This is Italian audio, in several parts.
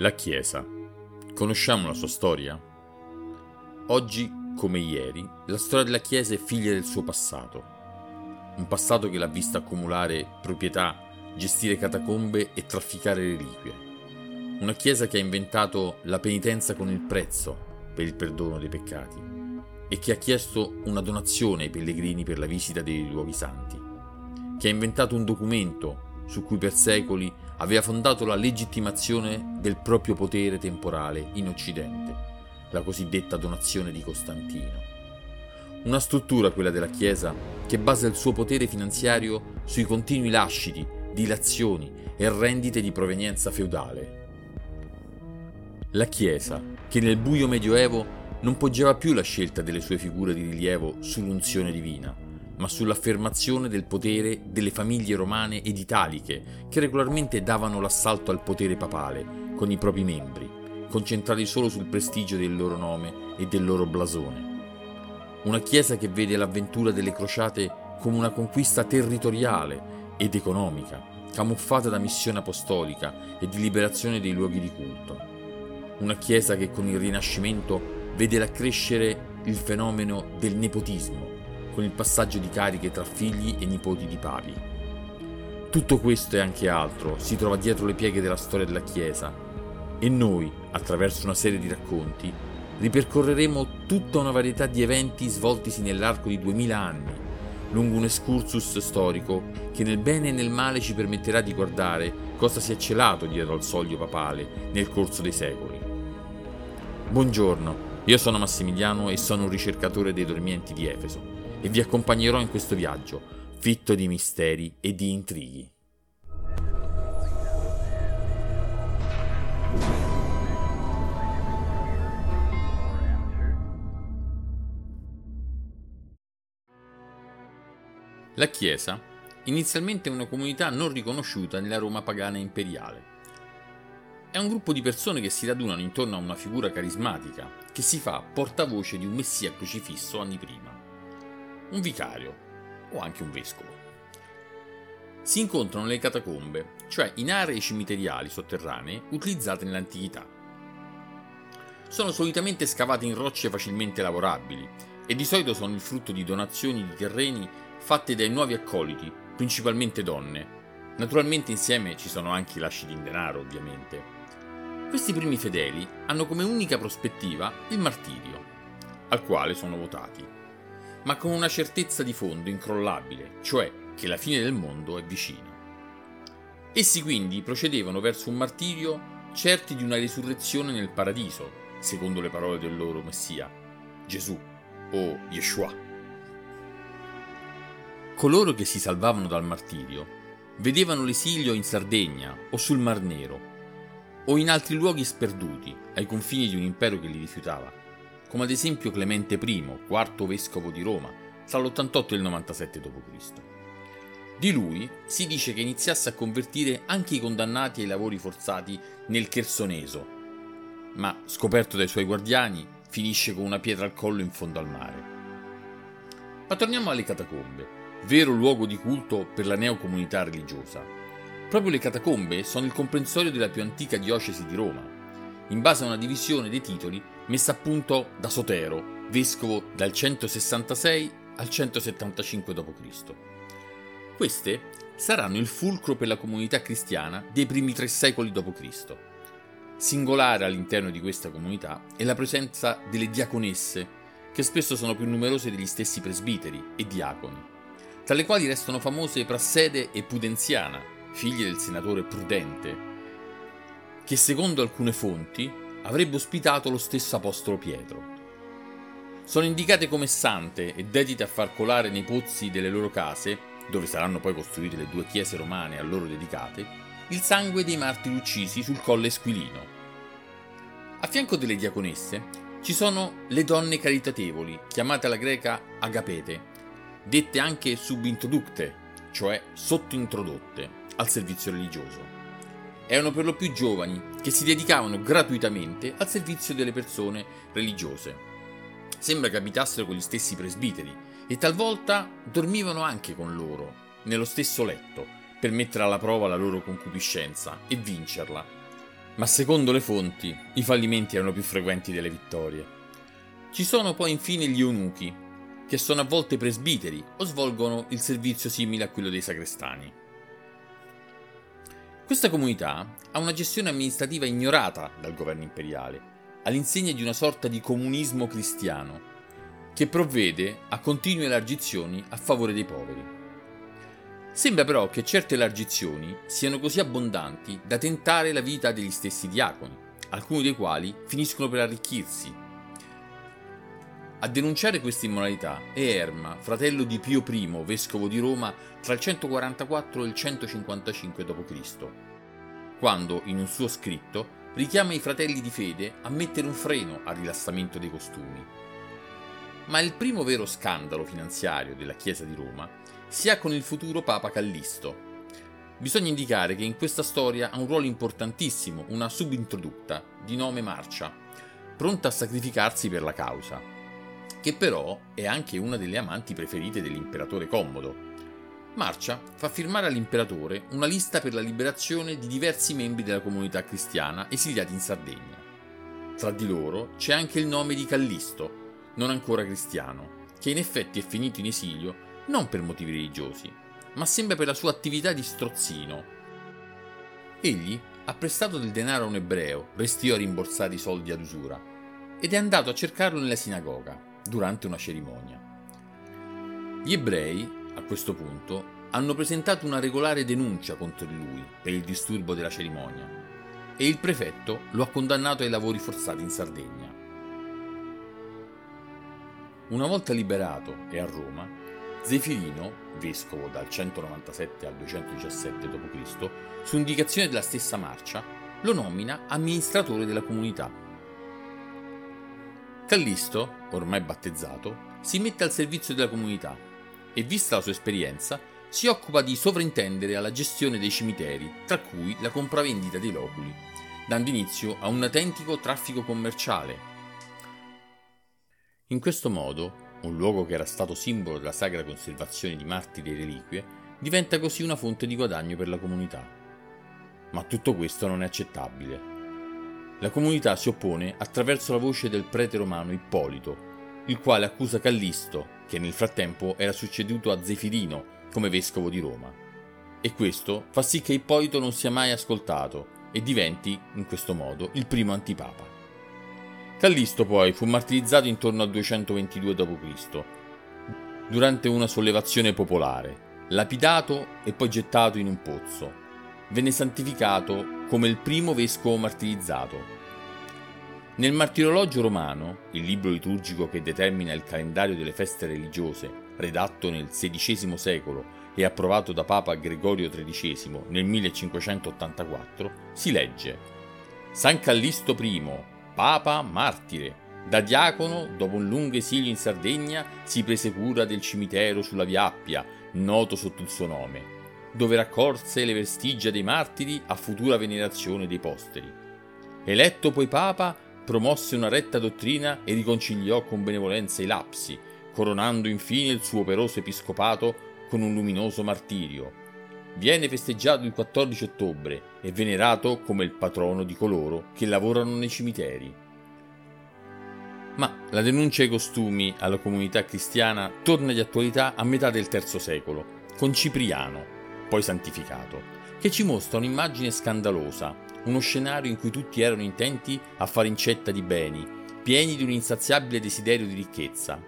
La Chiesa. Conosciamo la sua storia? Oggi, come ieri, la storia della Chiesa è figlia del suo passato. Un passato che l'ha vista accumulare proprietà, gestire catacombe e trafficare reliquie. Una Chiesa che ha inventato la penitenza con il prezzo per il perdono dei peccati e che ha chiesto una donazione ai pellegrini per la visita dei luoghi santi. Che ha inventato un documento su cui per secoli aveva fondato la legittimazione del proprio potere temporale in Occidente, la cosiddetta donazione di Costantino. Una struttura, quella della Chiesa, che basa il suo potere finanziario sui continui lasciti, dilazioni e rendite di provenienza feudale. La Chiesa, che nel buio medioevo non poggiava più la scelta delle sue figure di rilievo sull'unzione divina, ma sull'affermazione del potere delle famiglie romane ed italiche che regolarmente davano l'assalto al potere papale con i propri membri, concentrati solo sul prestigio del loro nome e del loro blasone. Una chiesa che vede l'avventura delle crociate come una conquista territoriale ed economica, camuffata da missione apostolica e di liberazione dei luoghi di culto. Una chiesa che con il Rinascimento vede l'accrescere il fenomeno del nepotismo, con il passaggio di cariche tra figli e nipoti di papi. Tutto questo e anche altro si trova dietro le pieghe della storia della Chiesa e noi, attraverso una serie di racconti, ripercorreremo tutta una varietà di eventi svoltisi nell'arco di duemila anni, lungo un excursus storico che nel bene e nel male ci permetterà di guardare cosa si è celato dietro al soglio papale nel corso dei secoli. Buongiorno, io sono Massimiliano e sono un ricercatore dei dormienti di Efeso e vi accompagnerò in questo viaggio, fitto di misteri e di intrighi. La Chiesa inizialmente una comunità non riconosciuta nella Roma pagana imperiale. È un gruppo di persone che si radunano intorno a una figura carismatica che si fa portavoce di un messia crocifisso anni prima un vicario o anche un vescovo. Si incontrano nelle catacombe, cioè in aree cimiteriali sotterranee utilizzate nell'antichità. Sono solitamente scavate in rocce facilmente lavorabili e di solito sono il frutto di donazioni di terreni fatte dai nuovi accoliti, principalmente donne. Naturalmente insieme ci sono anche i lasciti in denaro, ovviamente. Questi primi fedeli hanno come unica prospettiva il martirio, al quale sono votati ma con una certezza di fondo incrollabile, cioè che la fine del mondo è vicina. Essi quindi procedevano verso un martirio certi di una risurrezione nel paradiso, secondo le parole del loro Messia, Gesù o Yeshua. Coloro che si salvavano dal martirio vedevano l'esilio in Sardegna o sul Mar Nero, o in altri luoghi sperduti, ai confini di un impero che li rifiutava, come ad esempio Clemente I, quarto vescovo di Roma, tra l'88 e il 97 d.C. Di lui si dice che iniziasse a convertire anche i condannati ai lavori forzati nel Chersoneso, ma scoperto dai suoi guardiani finisce con una pietra al collo in fondo al mare. Ma torniamo alle catacombe, vero luogo di culto per la neocomunità religiosa. Proprio le catacombe sono il comprensorio della più antica diocesi di Roma, in base a una divisione dei titoli messa a punto da Sotero, vescovo dal 166 al 175 d.C. Queste saranno il fulcro per la comunità cristiana dei primi tre secoli d.C. Singolare all'interno di questa comunità è la presenza delle diaconesse, che spesso sono più numerose degli stessi presbiteri e diaconi, tra le quali restano famose Prassede e Pudenziana, figlie del senatore Prudente, che secondo alcune fonti avrebbe ospitato lo stesso Apostolo Pietro. Sono indicate come sante e dedite a far colare nei pozzi delle loro case, dove saranno poi costruite le due chiese romane a loro dedicate, il sangue dei martiri uccisi sul colle Esquilino. A fianco delle diaconesse ci sono le donne caritatevoli, chiamate alla greca agapete, dette anche subintroducte, cioè sottointrodotte, al servizio religioso erano per lo più giovani che si dedicavano gratuitamente al servizio delle persone religiose. Sembra che abitassero con gli stessi presbiteri e talvolta dormivano anche con loro, nello stesso letto, per mettere alla prova la loro concupiscenza e vincerla. ma secondo le fonti i fallimenti erano più frequenti delle vittorie. Ci sono poi infine gli eunuchi, che sono a volte presbiteri o svolgono il servizio simile a quello dei sacrestani. Questa comunità ha una gestione amministrativa ignorata dal governo imperiale, all'insegna di una sorta di comunismo cristiano, che provvede a continue elargizioni a favore dei poveri. Sembra però che certe elargizioni siano così abbondanti da tentare la vita degli stessi diaconi, alcuni dei quali finiscono per arricchirsi. A denunciare questa immoralità è Erma, fratello di Pio I, vescovo di Roma, tra il 144 e il 155 d.C., quando, in un suo scritto, richiama i fratelli di fede a mettere un freno al rilassamento dei costumi. Ma il primo vero scandalo finanziario della Chiesa di Roma si ha con il futuro Papa Callisto. Bisogna indicare che in questa storia ha un ruolo importantissimo una subintrodotta di nome Marcia, pronta a sacrificarsi per la causa, che però è anche una delle amanti preferite dell'imperatore Commodo, Marcia fa firmare all'imperatore una lista per la liberazione di diversi membri della comunità cristiana esiliati in Sardegna. Tra di loro c'è anche il nome di Callisto, non ancora cristiano, che in effetti è finito in esilio non per motivi religiosi, ma sembra per la sua attività di strozzino. Egli ha prestato del denaro a un ebreo, restio a rimborsare i soldi ad usura, ed è andato a cercarlo nella sinagoga, durante una cerimonia. Gli ebrei a questo punto, hanno presentato una regolare denuncia contro di lui per il disturbo della cerimonia e il prefetto lo ha condannato ai lavori forzati in Sardegna. Una volta liberato e a Roma, Zefirino, vescovo dal 197 al 217 d.C., su indicazione della stessa Marcia, lo nomina amministratore della comunità. Callisto, ormai battezzato, si mette al servizio della comunità e vista la sua esperienza, si occupa di sovrintendere alla gestione dei cimiteri, tra cui la compravendita dei loculi, dando inizio a un autentico traffico commerciale. In questo modo, un luogo che era stato simbolo della sacra conservazione di martiri e reliquie, diventa così una fonte di guadagno per la comunità. Ma tutto questo non è accettabile. La comunità si oppone attraverso la voce del prete romano Ippolito, il quale accusa Callisto, che nel frattempo era succeduto a Zefirino come vescovo di Roma. E questo fa sì che Ippolito non sia mai ascoltato e diventi, in questo modo, il primo antipapa. Callisto poi fu martirizzato intorno al 222 d.C. durante una sollevazione popolare, lapidato e poi gettato in un pozzo. Venne santificato come il primo vescovo martirizzato. Nel Martirologio romano, il libro liturgico che determina il calendario delle feste religiose, redatto nel XVI secolo e approvato da Papa Gregorio XIII nel 1584, si legge San Callisto I, Papa martire, da diacono, dopo un lungo esilio in Sardegna, si prese cura del cimitero sulla Via Appia, noto sotto il suo nome, dove raccolse le vestigia dei martiri a futura venerazione dei posteri. Eletto poi Papa, promosse una retta dottrina e riconciliò con benevolenza i lapsi, coronando infine il suo operoso episcopato con un luminoso martirio. Viene festeggiato il 14 ottobre e venerato come il patrono di coloro che lavorano nei cimiteri. Ma la denuncia ai costumi alla comunità cristiana torna di attualità a metà del III secolo, con Cipriano, poi santificato, che ci mostra un'immagine scandalosa uno scenario in cui tutti erano intenti a fare incetta di beni, pieni di un insaziabile desiderio di ricchezza.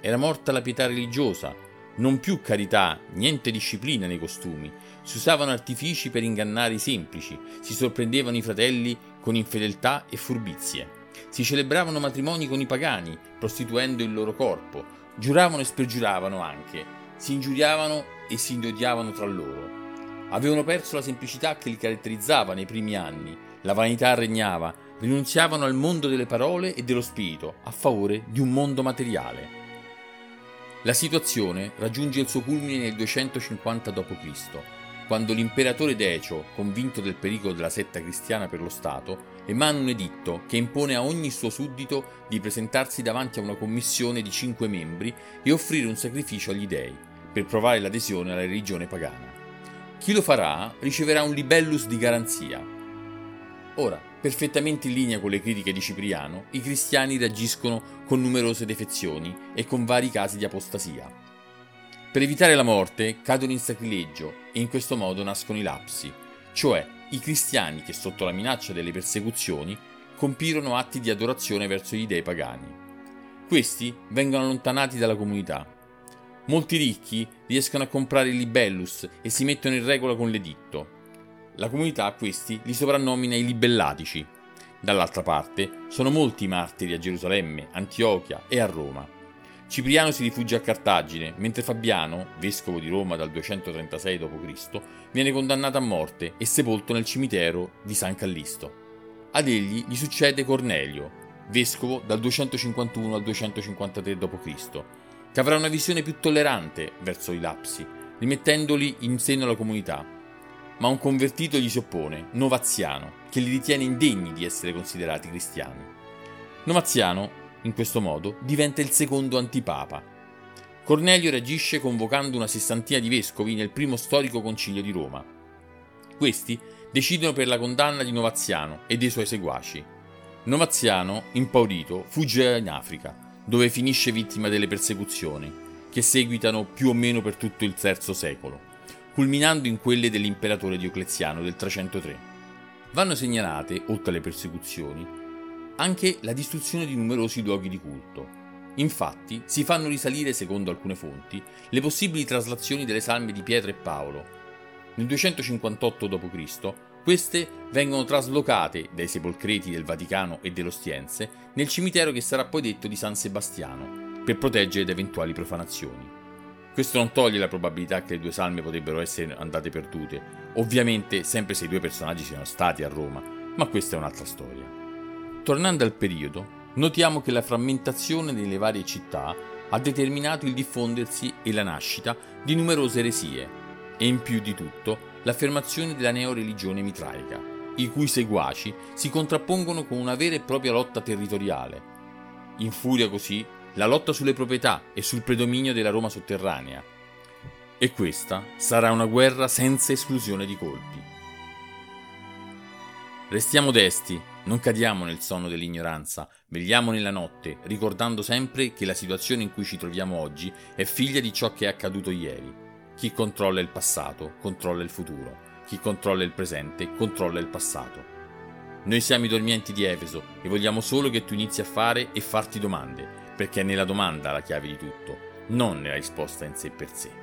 Era morta la pietà religiosa, non più carità, niente disciplina nei costumi, si usavano artifici per ingannare i semplici, si sorprendevano i fratelli con infedeltà e furbizie, si celebravano matrimoni con i pagani, prostituendo il loro corpo, giuravano e spergiuravano anche, si ingiuriavano e si inodiavano tra loro, Avevano perso la semplicità che li caratterizzava nei primi anni, la vanità regnava, rinunziavano al mondo delle parole e dello spirito a favore di un mondo materiale. La situazione raggiunge il suo culmine nel 250 d.C., quando l'imperatore Decio, convinto del pericolo della setta cristiana per lo Stato, emana un editto che impone a ogni suo suddito di presentarsi davanti a una commissione di cinque membri e offrire un sacrificio agli dei, per provare l'adesione alla religione pagana. Chi lo farà riceverà un libellus di garanzia. Ora, perfettamente in linea con le critiche di Cipriano, i cristiani reagiscono con numerose defezioni e con vari casi di apostasia. Per evitare la morte cadono in sacrilegio e in questo modo nascono i lapsi, cioè i cristiani che sotto la minaccia delle persecuzioni compirono atti di adorazione verso gli dei pagani. Questi vengono allontanati dalla comunità. Molti ricchi riescono a comprare il libellus e si mettono in regola con l'editto. La comunità a questi li soprannomina i libellatici. Dall'altra parte sono molti i martiri a Gerusalemme, Antiochia e a Roma. Cipriano si rifugia a Cartagine, mentre Fabiano, vescovo di Roma dal 236 d.C., viene condannato a morte e sepolto nel cimitero di San Callisto. Ad egli gli succede Cornelio, vescovo dal 251 al 253 d.C., che avrà una visione più tollerante verso i lapsi, rimettendoli in seno alla comunità. Ma un convertito gli si oppone, Novaziano, che li ritiene indegni di essere considerati cristiani. Novaziano, in questo modo, diventa il secondo antipapa. Cornelio reagisce convocando una sessantina di vescovi nel primo storico concilio di Roma. Questi decidono per la condanna di Novaziano e dei suoi seguaci. Novaziano, impaurito, fugge in Africa, dove finisce vittima delle persecuzioni, che seguitano più o meno per tutto il III secolo, culminando in quelle dell'imperatore Diocleziano del 303. Vanno segnalate, oltre alle persecuzioni, anche la distruzione di numerosi luoghi di culto. Infatti, si fanno risalire, secondo alcune fonti, le possibili traslazioni delle salme di Pietro e Paolo, nel 258 d.C. queste vengono traslocate dai sepolcreti del Vaticano e dell'Ostiense nel cimitero che sarà poi detto di San Sebastiano, per proteggere da eventuali profanazioni. Questo non toglie la probabilità che le due salme potrebbero essere andate perdute, ovviamente sempre se i due personaggi siano stati a Roma, ma questa è un'altra storia. Tornando al periodo, notiamo che la frammentazione nelle varie città ha determinato il diffondersi e la nascita di numerose eresie, e in più di tutto l'affermazione della neoreligione mitraica, i cui seguaci si contrappongono con una vera e propria lotta territoriale. Infuria così la lotta sulle proprietà e sul predominio della Roma sotterranea. E questa sarà una guerra senza esclusione di colpi. Restiamo desti, non cadiamo nel sonno dell'ignoranza, vegliamo nella notte, ricordando sempre che la situazione in cui ci troviamo oggi è figlia di ciò che è accaduto ieri chi controlla il passato controlla il futuro, chi controlla il presente controlla il passato. Noi siamo i dormienti di Efeso e vogliamo solo che tu inizi a fare e farti domande, perché è nella domanda la chiave di tutto, non nella risposta in sé per sé.